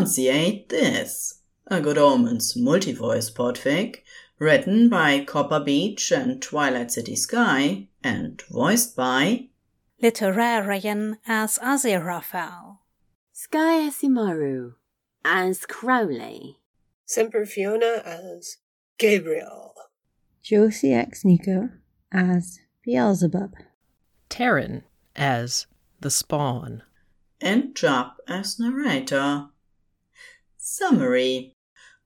Annunciate this, a Good Omens multi-voice podfic, written by CopperBeech and Twilight City Sky, and voiced by Literarion as Aziraphale. Sky Asimaru as Crowley. Semper Fiona as Gabriel. Josie X Nico as Beelzebub. Tehren as the Spawn. and Job as narrator. Summary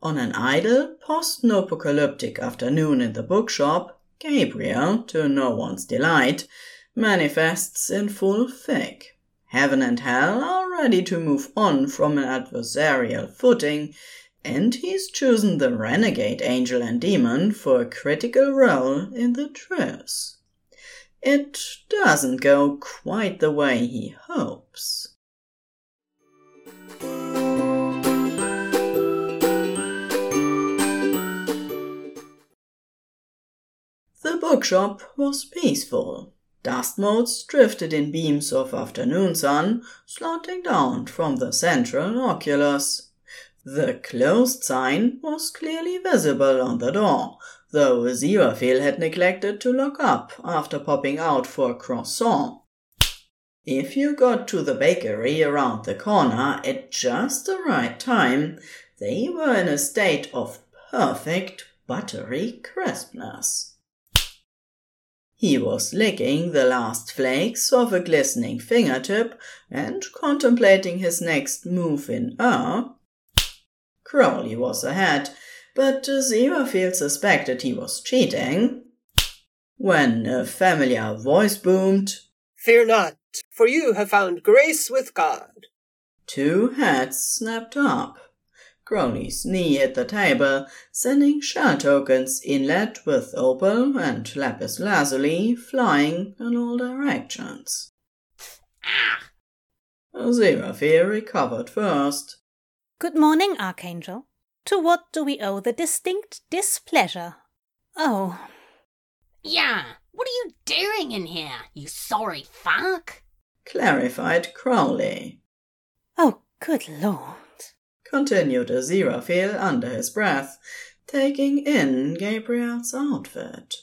On an idle, post apocalyptic afternoon in the bookshop, Gabriel, to no one's delight, manifests in full fig. Heaven and hell are ready to move on from an adversarial footing, and he's chosen the renegade angel and demon for a critical role in the truce. It doesn't go quite the way he hopes. The bookshop was peaceful. Dust motes drifted in beams of afternoon sun, slanting down from the central oculus. The closed sign was clearly visible on the door, though Aziraphale had neglected to lock up after popping out for a croissant. If you got to the bakery around the corner at just the right time, they were in a state of perfect buttery crispness. He was licking the last flakes of a glistening fingertip and contemplating his next move in awe. Crowley was ahead, but Aziraphale suspected he was cheating. When a familiar voice boomed, Fear not, for you have found grace with God. Two heads snapped up. Crowley's knee at the table, sending shell tokens inlet with opal and lapis lazuli flying in all directions. Ah! Aziraphale recovered first. Good morning, Archangel. To what do we owe the distinct displeasure? Oh, Yeah, what are you doing in here, you sorry fuck? Clarified Crowley. oh, good lord. Continued Aziraphale under his breath, taking in Gabriel's outfit.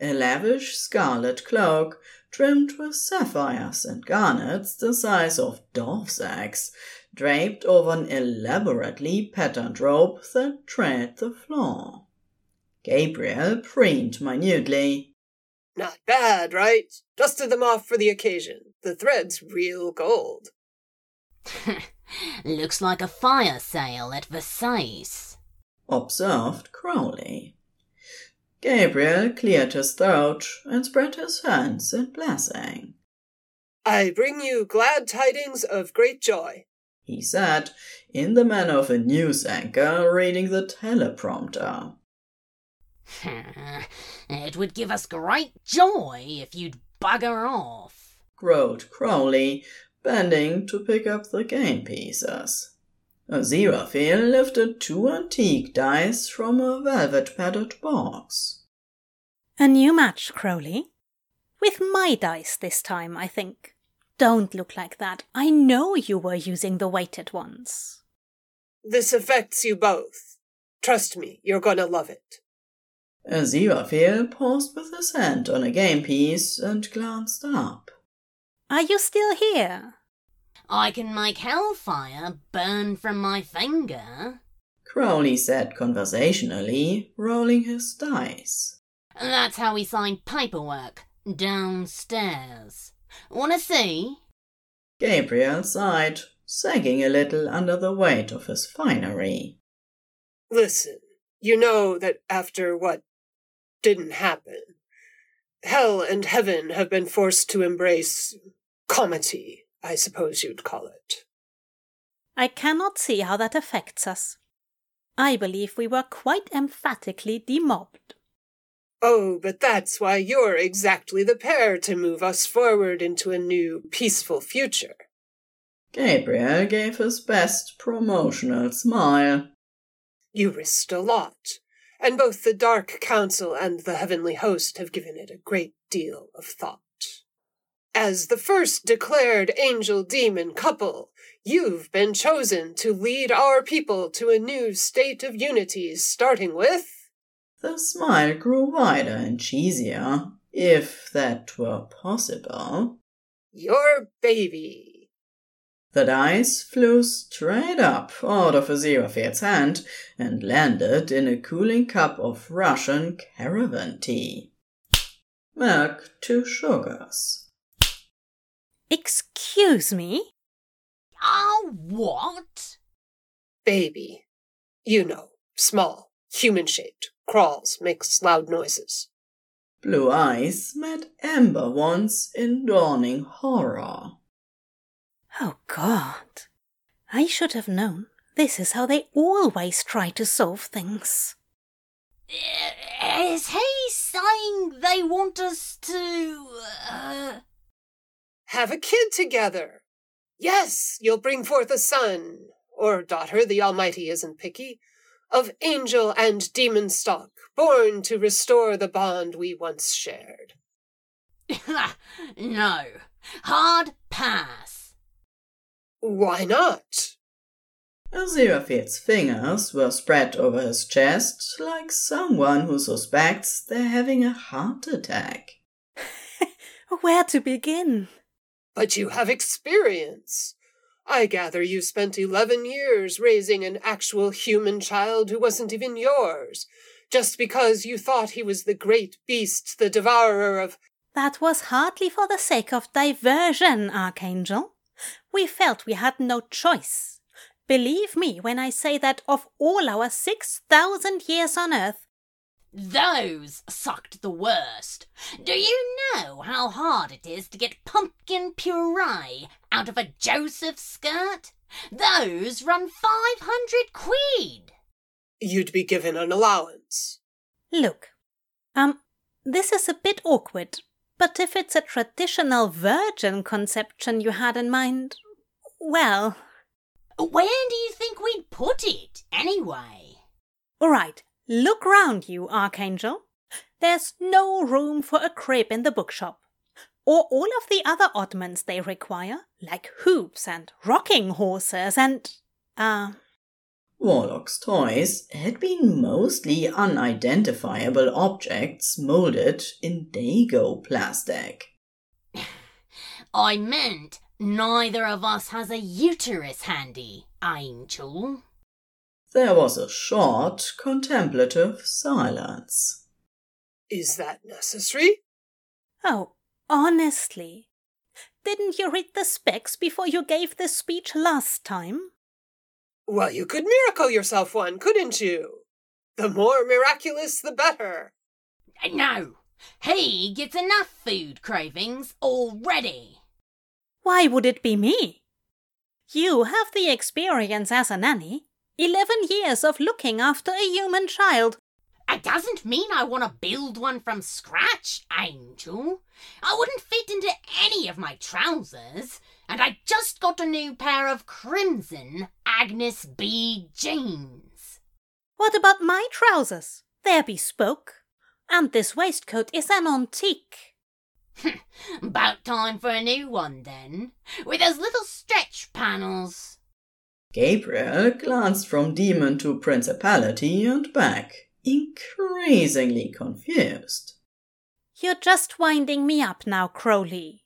A lavish scarlet cloak, trimmed with sapphires and garnets the size of dove's eggs, draped over an elaborately patterned robe that trailed the floor. Gabriel preened minutely. Not bad, right? Dusted them off for the occasion. The thread's real gold. Looks like a fire sale at Versailles. observed Crowley. Gabriel cleared his throat and spread his hands in blessing. I bring you glad tidings of great joy. He said, in the manner of a news anchor reading the teleprompter. it would give us great joy if you'd bugger off. growled Crowley, bending to pick up the game pieces. Aziraphale lifted two antique dice from a velvet padded box. A new match, Crowley. With my dice this time, I think. Don't look like that. I know you were using the weighted ones. This affects you both. Trust me, you're gonna love it. Aziraphale paused with his hand on a game piece and glanced up. Are you still here? I can make hellfire burn from my finger. Crowley said conversationally, rolling his dice. That's how we sign paperwork. Downstairs. Wanna see? Gabriel sighed, sagging a little under the weight of his finery. Listen, you know that after what didn't happen, hell and heaven have been forced to embrace comity, I suppose you'd call it. I cannot see how that affects us. I believe we were quite emphatically demobbed. Oh, but that's why you're exactly the pair to move us forward into a new, peaceful future. Gabriel gave his best promotional smile. You risked a lot, and both the Dark Council and the Heavenly Host have given it a great deal of thought. As the first declared angel demon couple, you've been chosen to lead our people to a new state of unity, starting with. The smile grew wider and cheesier, if that were possible. Your baby. The dice flew straight up out of Aziraphale's hand and landed in a cooling cup of Russian caravan tea. Milk two sugars. Excuse me? Oh, what? Baby. You know, small, human shaped, crawls, makes loud noises. Blue eyes met amber once in dawning horror. Oh, God. I should have known. This is how they always try to solve things. Is he saying they want us to. Uh... Have a kid together. Yes, you'll bring forth a son, or daughter, the Almighty isn't picky, of angel and demon stock, born to restore the bond we once shared. no. Hard pass. Why not? Aziraphale's fingers were spread over his chest like someone who suspects they're having a heart attack. Where to begin? But you have experience. I gather you spent eleven years raising an actual human child who wasn't even yours, just because you thought he was the great beast, the devourer of. That was hardly for the sake of diversion, Archangel. We felt we had no choice. Believe me when I say that of all our 6,000 years on Earth, those sucked the worst. Do you know how hard it is to get pumpkin puree out of a Joseph skirt? Those run 500 quid. You'd be given an allowance. Look, um, this is a bit awkward, but if it's a traditional virgin conception you had in mind, well, where do you think we'd put it, anyway? All right, look round you, Archangel. There's no room for a crib in the bookshop. Or all of the other oddments they require, like hoops and rocking horses and. Uh. Warlock's toys had been mostly unidentifiable objects molded in Day-Glo plastic. I meant Neither of us has a uterus handy, Angel. There was a short, contemplative silence. Is that necessary? Oh, honestly. Didn't you read the specs before you gave the speech last time? Well, you could miracle yourself one, couldn't you? The more miraculous, the better. No, he gets enough food cravings already. Why would it be me? You have the experience as a nanny. Eleven years of looking after a human child. It doesn't mean I want to build one from scratch, Angel. I wouldn't fit into any of my trousers. And I just got a new pair of crimson Agnes B jeans. What about my trousers? They're bespoke. And this waistcoat is an antique. About time for a new one then, with those little stretch panels. Gabriel glanced from demon to principality and back, increasingly confused. You're just winding me up now, Crowley.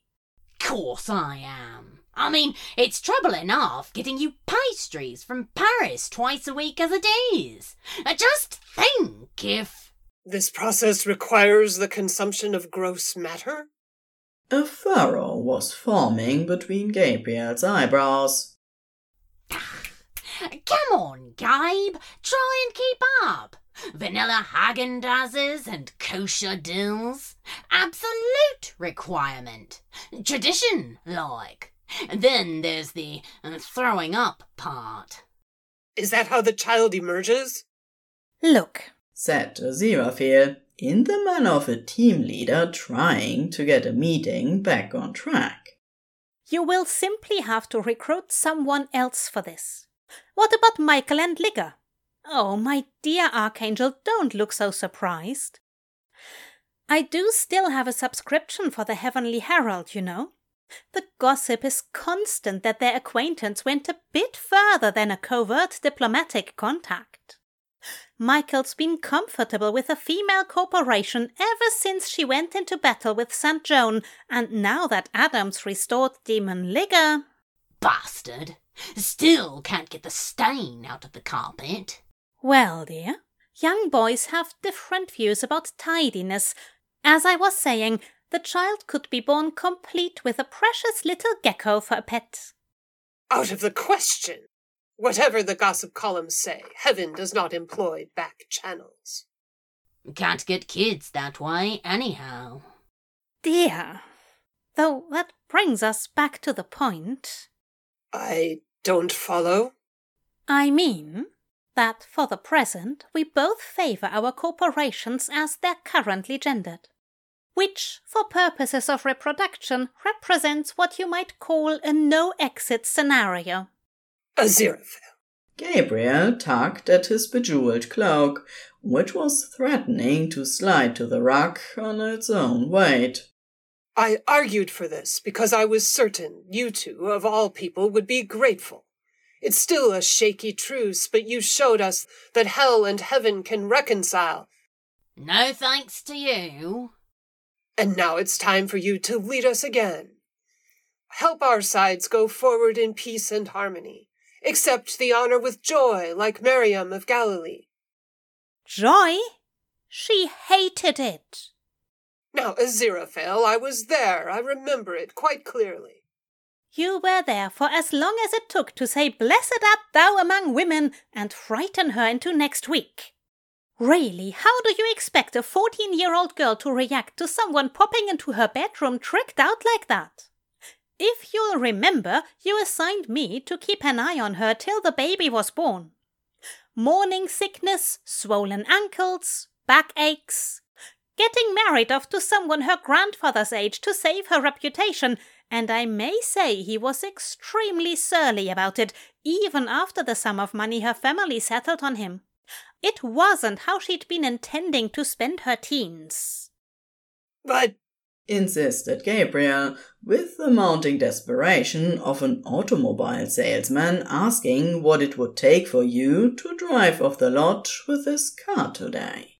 Course I am. I mean, it's trouble enough getting you pastries from Paris twice a week as it is. Uh, just think if. This process requires the consumption of gross matter? A furrow was forming between Gabriel's eyebrows. Come on, Gabe. Try and keep up. Vanilla Häagen-Dazs and kosher dills. Absolute requirement. Tradition, like. Then there's the uh, throwing up part. Is that how the child emerges? Look, said Aziraphale, in the manner of a team leader trying to get a meeting back on track. You will simply have to recruit someone else for this. What about Michael and Ligur? Oh, my dear Archangel, don't look so surprised. I do still have a subscription for the Heavenly Herald, you know. The gossip is constant that their acquaintance went a bit further than a covert diplomatic contact. Michael's been comfortable with a female corporation ever since she went into battle with St. Joan, and now that Adams restored Demon Ligur. Bastard! Still can't get the stain out of the carpet. Well, dear, young boys have different views about tidiness. As I was saying, the child could be born complete with a precious little gecko for a pet. Out of the question! Whatever the gossip columns say, heaven does not employ back channels. Can't get kids that way, anyhow. Dear. Though that brings us back to the point. I don't follow. I mean that for the present we both favor our corporations as they're currently gendered, which, for purposes of reproduction, represents what you might call a no exit scenario. Aziraphale. Gabriel tugged at his bejeweled cloak, which was threatening to slide to the rug on its own weight. I argued for this because I was certain you two, of all people, would be grateful. It's still a shaky truce, but you showed us that hell and heaven can reconcile. No thanks to you. And now it's time for you to lead us again. Help our sides go forward in peace and harmony. Accept the honor with joy, like Miriam of Galilee. Joy? She hated it. Now, Aziraphale, I was there. I remember it quite clearly. You were there for as long as it took to say, Blessed art thou among women, and frighten her into next week. Really, how do you expect a 14 year old girl to react to someone popping into her bedroom tricked out like that? If you'll remember, you assigned me to keep an eye on her till the baby was born. Morning sickness, swollen ankles, backaches. Getting married off to someone her grandfather's age to save her reputation, and I may say he was extremely surly about it, even after the sum of money her family settled on him. It wasn't how she'd been intending to spend her teens. But insisted Gabriel, with the mounting desperation of an automobile salesman asking what it would take for you to drive off the lot with his car today.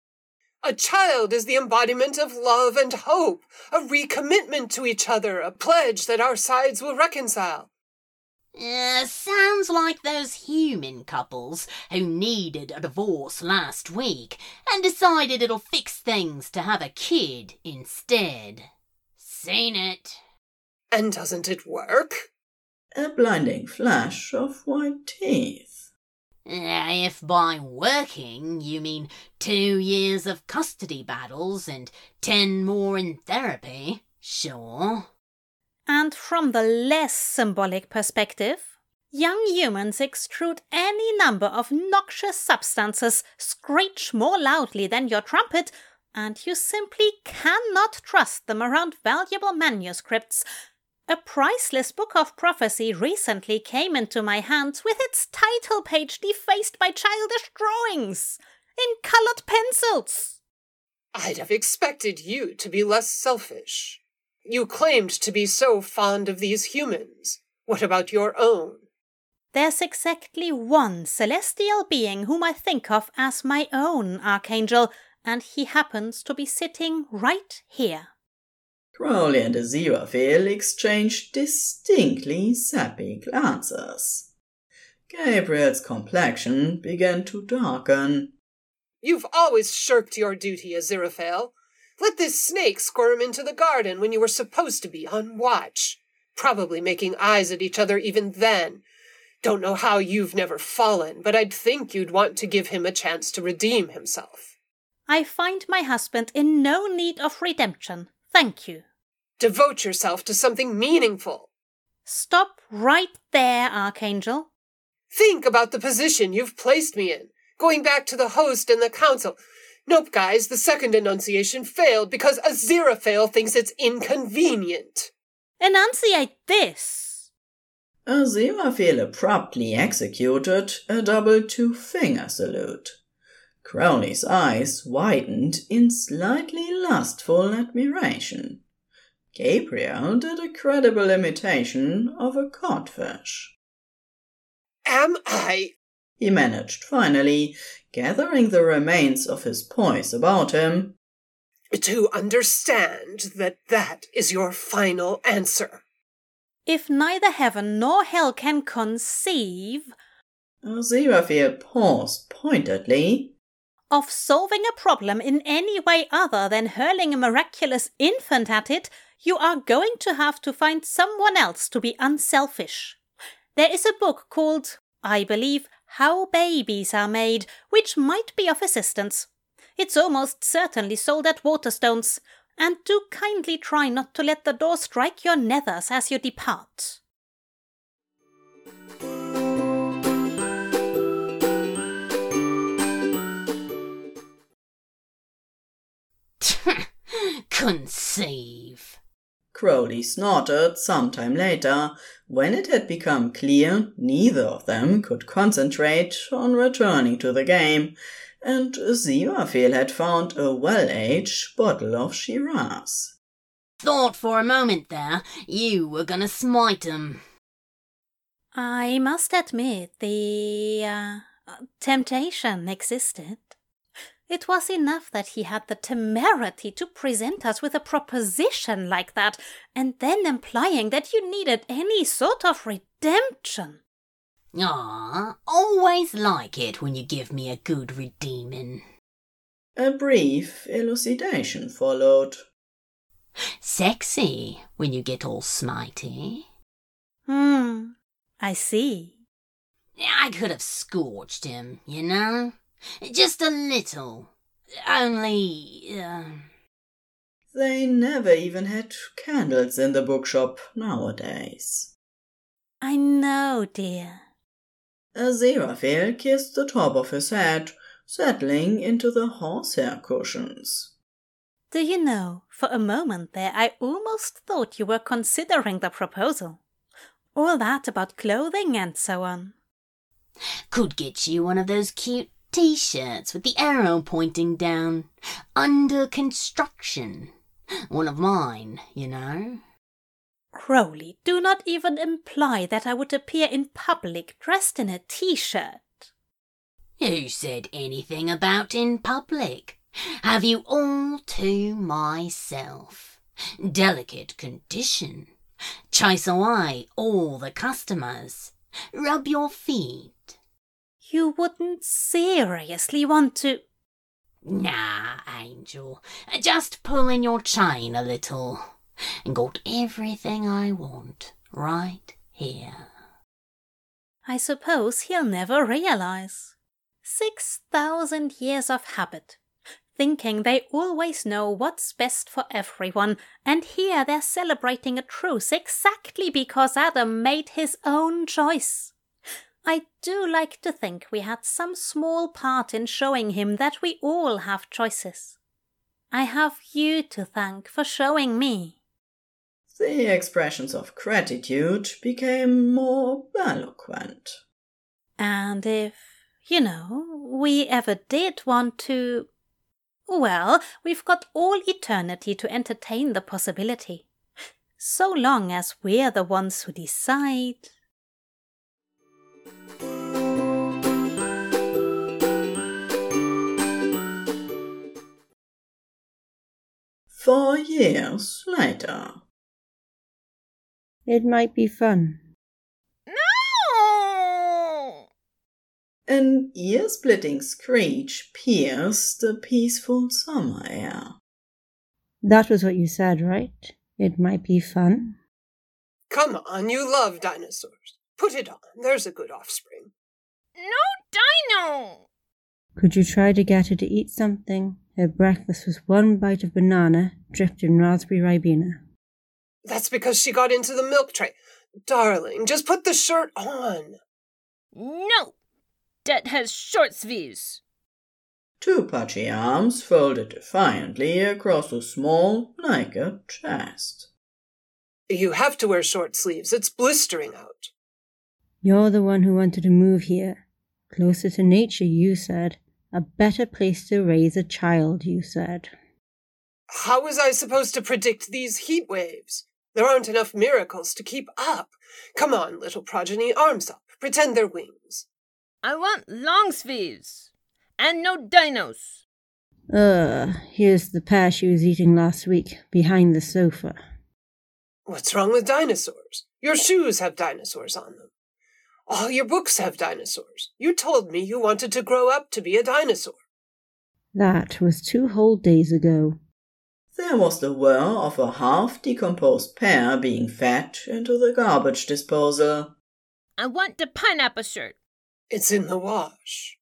A child is the embodiment of love and hope, a recommitment to each other, a pledge that our sides will reconcile. Uh, sounds like those human couples who needed a divorce last week and decided it'll fix things to have a kid instead. Seen it. And doesn't it work? A blinding flash of white teeth. Uh, if by working you mean two years of custody battles and ten more in therapy, sure. And from the less symbolic perspective, young humans extrude any number of noxious substances, screech more loudly than your trumpet, and you simply cannot trust them around valuable manuscripts a priceless book of prophecy recently came into my hands with its title page defaced by childish drawings in colored pencils. I'd have expected you to be less selfish. You claimed to be so fond of these humans. What about your own? There's exactly one celestial being whom I think of as my own archangel, and he happens to be sitting right here. Crowley and Aziraphale exchanged distinctly sappy glances. Gabriel's complexion began to darken. You've always shirked your duty, Aziraphale. Let this snake squirm into the garden when you were supposed to be on watch. Probably making eyes at each other even then. Don't know how you've never fallen, but I'd think you'd want to give him a chance to redeem himself. I find my husband in no need of redemption. Thank you. Devote yourself to something meaningful. Stop right there, Archangel. Think about the position you've placed me in. Going back to the host and the council. Nope, guys, the second annunciation failed because Aziraphale thinks it's inconvenient. Annunciate this. Aziraphale abruptly executed a double two finger salute. Crowley's eyes widened in slightly lustful admiration. Gabriel did a credible imitation of a codfish. Am I? He managed finally, gathering the remains of his poise about him. To understand that that is your final answer. If neither heaven nor hell can conceive Aziraphale paused pointedly. of solving a problem in any way other than hurling a miraculous infant at it, you are going to have to find someone else to be unselfish. There is a book called, I believe, How Babies Are Made, which might be of assistance. It's almost certainly sold at Waterstones, and do kindly try not to let the door strike your nethers as you depart. Conceive. Crowley snorted some time later, when it had become clear neither of them could concentrate on returning to the game, and Aziraphale had found a well-aged bottle of Shiraz. Thought for a moment there you were gonna smite smite 'em. I must admit the uh, temptation existed. It was enough that he had the temerity to present us with a proposition like that, and then implying that you needed any sort of redemption. Ah, always like it when you give me a good redeeming. A brief elucidation followed. Sexy when you get all smitey. Hmm, I see. I could have scorched him, you know? Just a little. Only, uh, They never even had candles in the bookshop nowadays. I know, dear. Aziraphale kissed the top of his head, settling into the horsehair cushions. Do you know, for a moment there I almost thought you were considering the proposal. All that about clothing and so on. could get you one of those cute t-shirts with the arrow pointing down. Under construction. One of mine, you know. Crowley, do not even imply that I would appear in public dressed in a t shirt. Who said anything about in public? Have you all to myself? Delicate condition. Chase away all the customers. Rub your feet. You wouldn't seriously want to. Nah, Angel. Just pull in your chain a little. And got everything I want right here. I suppose he'll never realize. Six thousand years of habit, thinking they always know what's best for everyone, and here they're celebrating a truce exactly because Adam made his own choice. I do like to think we had some small part in showing him that we all have choices. I have you to thank for showing me. The expressions of gratitude became more eloquent. And if, you know, we ever did want to. Well, we've got all eternity to entertain the possibility. So long as we're the ones who decide. Four years later. It might be fun. No! An ear splitting screech pierced the peaceful summer air. That was what you said, right? It might be fun. Come on, you love dinosaurs. Put it on. There's a good offspring. No dino! Could you try to get her to eat something? Her breakfast was one bite of banana dripped in raspberry ribena. That's because she got into the milk tray. Darling, just put the shirt on. No! That has short sleeves. Two pudgy arms folded defiantly across a small, naked chest. You have to wear short sleeves. It's blistering out. You're the one who wanted to move here. Closer to nature, you said. A better place to raise a child, you said. How was I supposed to predict these heat waves? There aren't enough miracles to keep up. Come on, little progeny, arms up. Pretend they're wings. I want long sleeves. And no dinos. Uh, here's the pear she was eating last week, behind the sofa. What's wrong with dinosaurs? Your shoes have dinosaurs on them. All your books have dinosaurs. You told me you wanted to grow up to be a dinosaur. That was two whole days ago. There was the whir of a half decomposed pear being fed into the garbage disposal. I want the pineapple shirt. It's in the wash.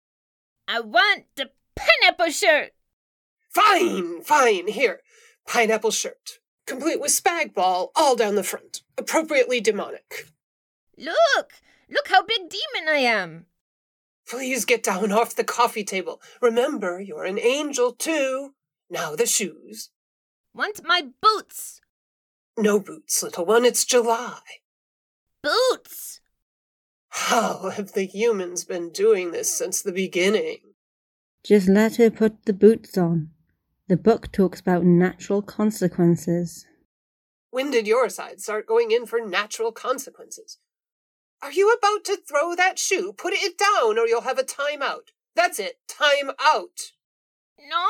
I want the pineapple shirt. Fine, fine. Here, pineapple shirt, complete with spag ball all down the front, appropriately demonic. Look, look how big demon I am. Please get down off the coffee table. Remember, you're an angel too. Now the shoes. Want my boots. No boots, little one. It's July. Boots. How have the humans been doing this since the beginning? Just let her put the boots on. The book talks about natural consequences. When did your side start going in for natural consequences? Are you about to throw that shoe? Put it down or you'll have a time out. That's it. Time out. No.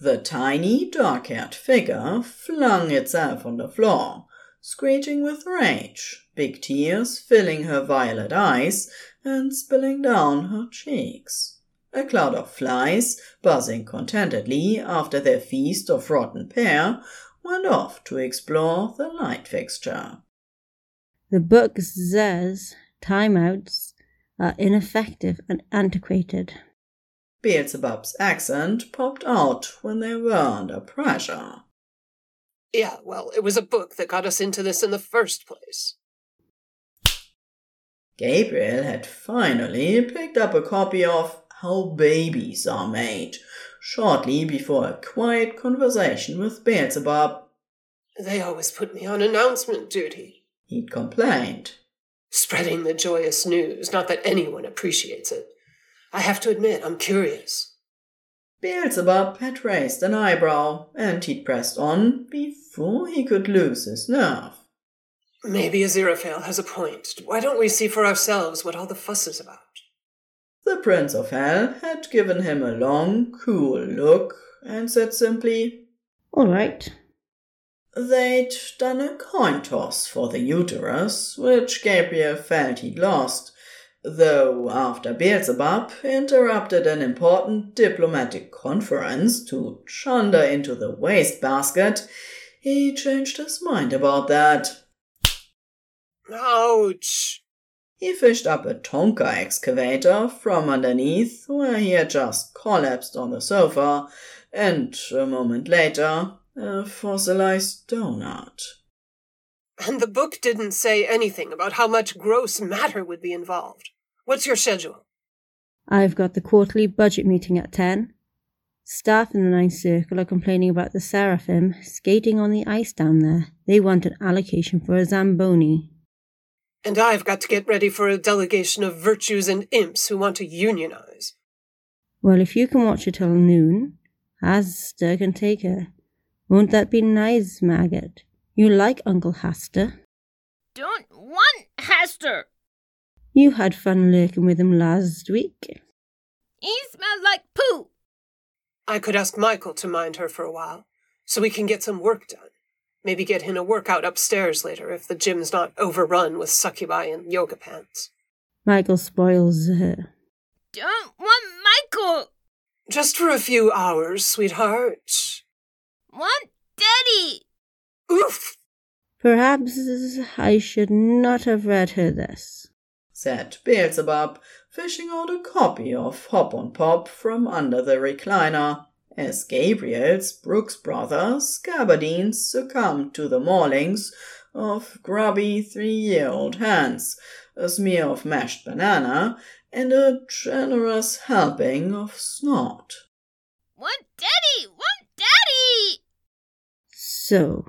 The tiny, dark haired figure flung itself on the floor, screeching with rage, big tears filling her violet eyes and spilling down her cheeks. A cloud of flies, buzzing contentedly after their feast of rotten pear, went off to explore the light fixture. The book says timeouts are ineffective and antiquated. Beelzebub's accent popped out when they were under pressure. Yeah, well, it was a book that got us into this in the first place. Gabriel had finally picked up a copy of How Babies Are Made, shortly before a quiet conversation with Beelzebub. They always put me on announcement duty, He'd complained. spreading the joyous news, not that anyone appreciates it. I have to admit, I'm curious. Beelzebub had raised an eyebrow, and he'd pressed on before he could lose his nerve. Maybe Aziraphale has a point. Why don't we see for ourselves what all the fuss is about? The Prince of Hell had given him a long, cool look and said simply, All right. They'd done a coin toss for the uterus, which Gabriel felt he'd lost, though after Beelzebub interrupted an important diplomatic conference to chunder into the wastebasket, he changed his mind about that. Ouch! He fished up a Tonka excavator from underneath where he had just collapsed on the sofa, and a moment later, a fossilized donut. And the book didn't say anything about how much gross matter would be involved. What's your schedule? I've got the quarterly budget meeting at 10. Staff in the Ninth Circle are complaining about the Seraphim skating on the ice down there. They want an allocation for a Zamboni. And I've got to get ready for a delegation of virtues and imps who want to unionize. Well, if you can watch her till noon, Hastur can take her. Won't that be nice, Maggot? You like Uncle Hastur. Don't want Hester. You had fun lurking with him last week. He smells like poo. I could ask Michael to mind her for a while, so we can get some work done. Maybe get in a workout upstairs later if the gym's not overrun with succubi and yoga pants. Michael spoils her. Don't want Michael. Just for a few hours, sweetheart. Want Daddy. Oof! Perhaps I should not have read her this. said Beelzebub, fishing out a copy of Hop on Pop from under the recliner, as Gabriel's Brooks Brothers gabardines succumbed to the maulings of grubby three-year-old hands, a smear of mashed banana, and a generous helping of snot. Want Daddy. Want Daddy. So,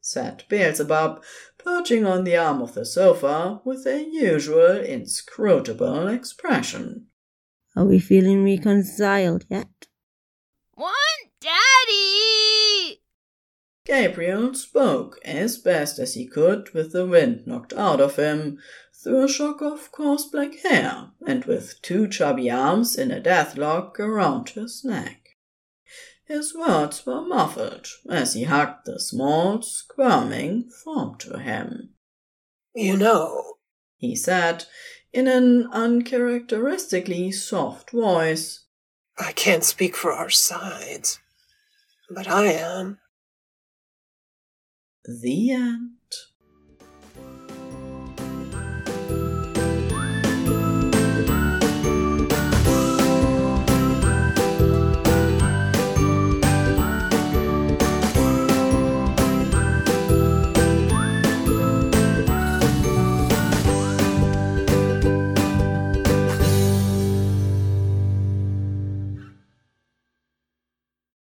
said Beelzebub, perching on the arm of the sofa with a usual inscrutable expression. are we feeling reconciled yet? Daddy! Gabriel spoke as best as he could with the wind knocked out of him, through a shock of coarse black hair, and with two chubby arms in a deathlock around his neck. His words were muffled as he hugged the small, squirming form to him. You know, he said in an uncharacteristically soft voice. I can't speak for our sides, but I am. The end.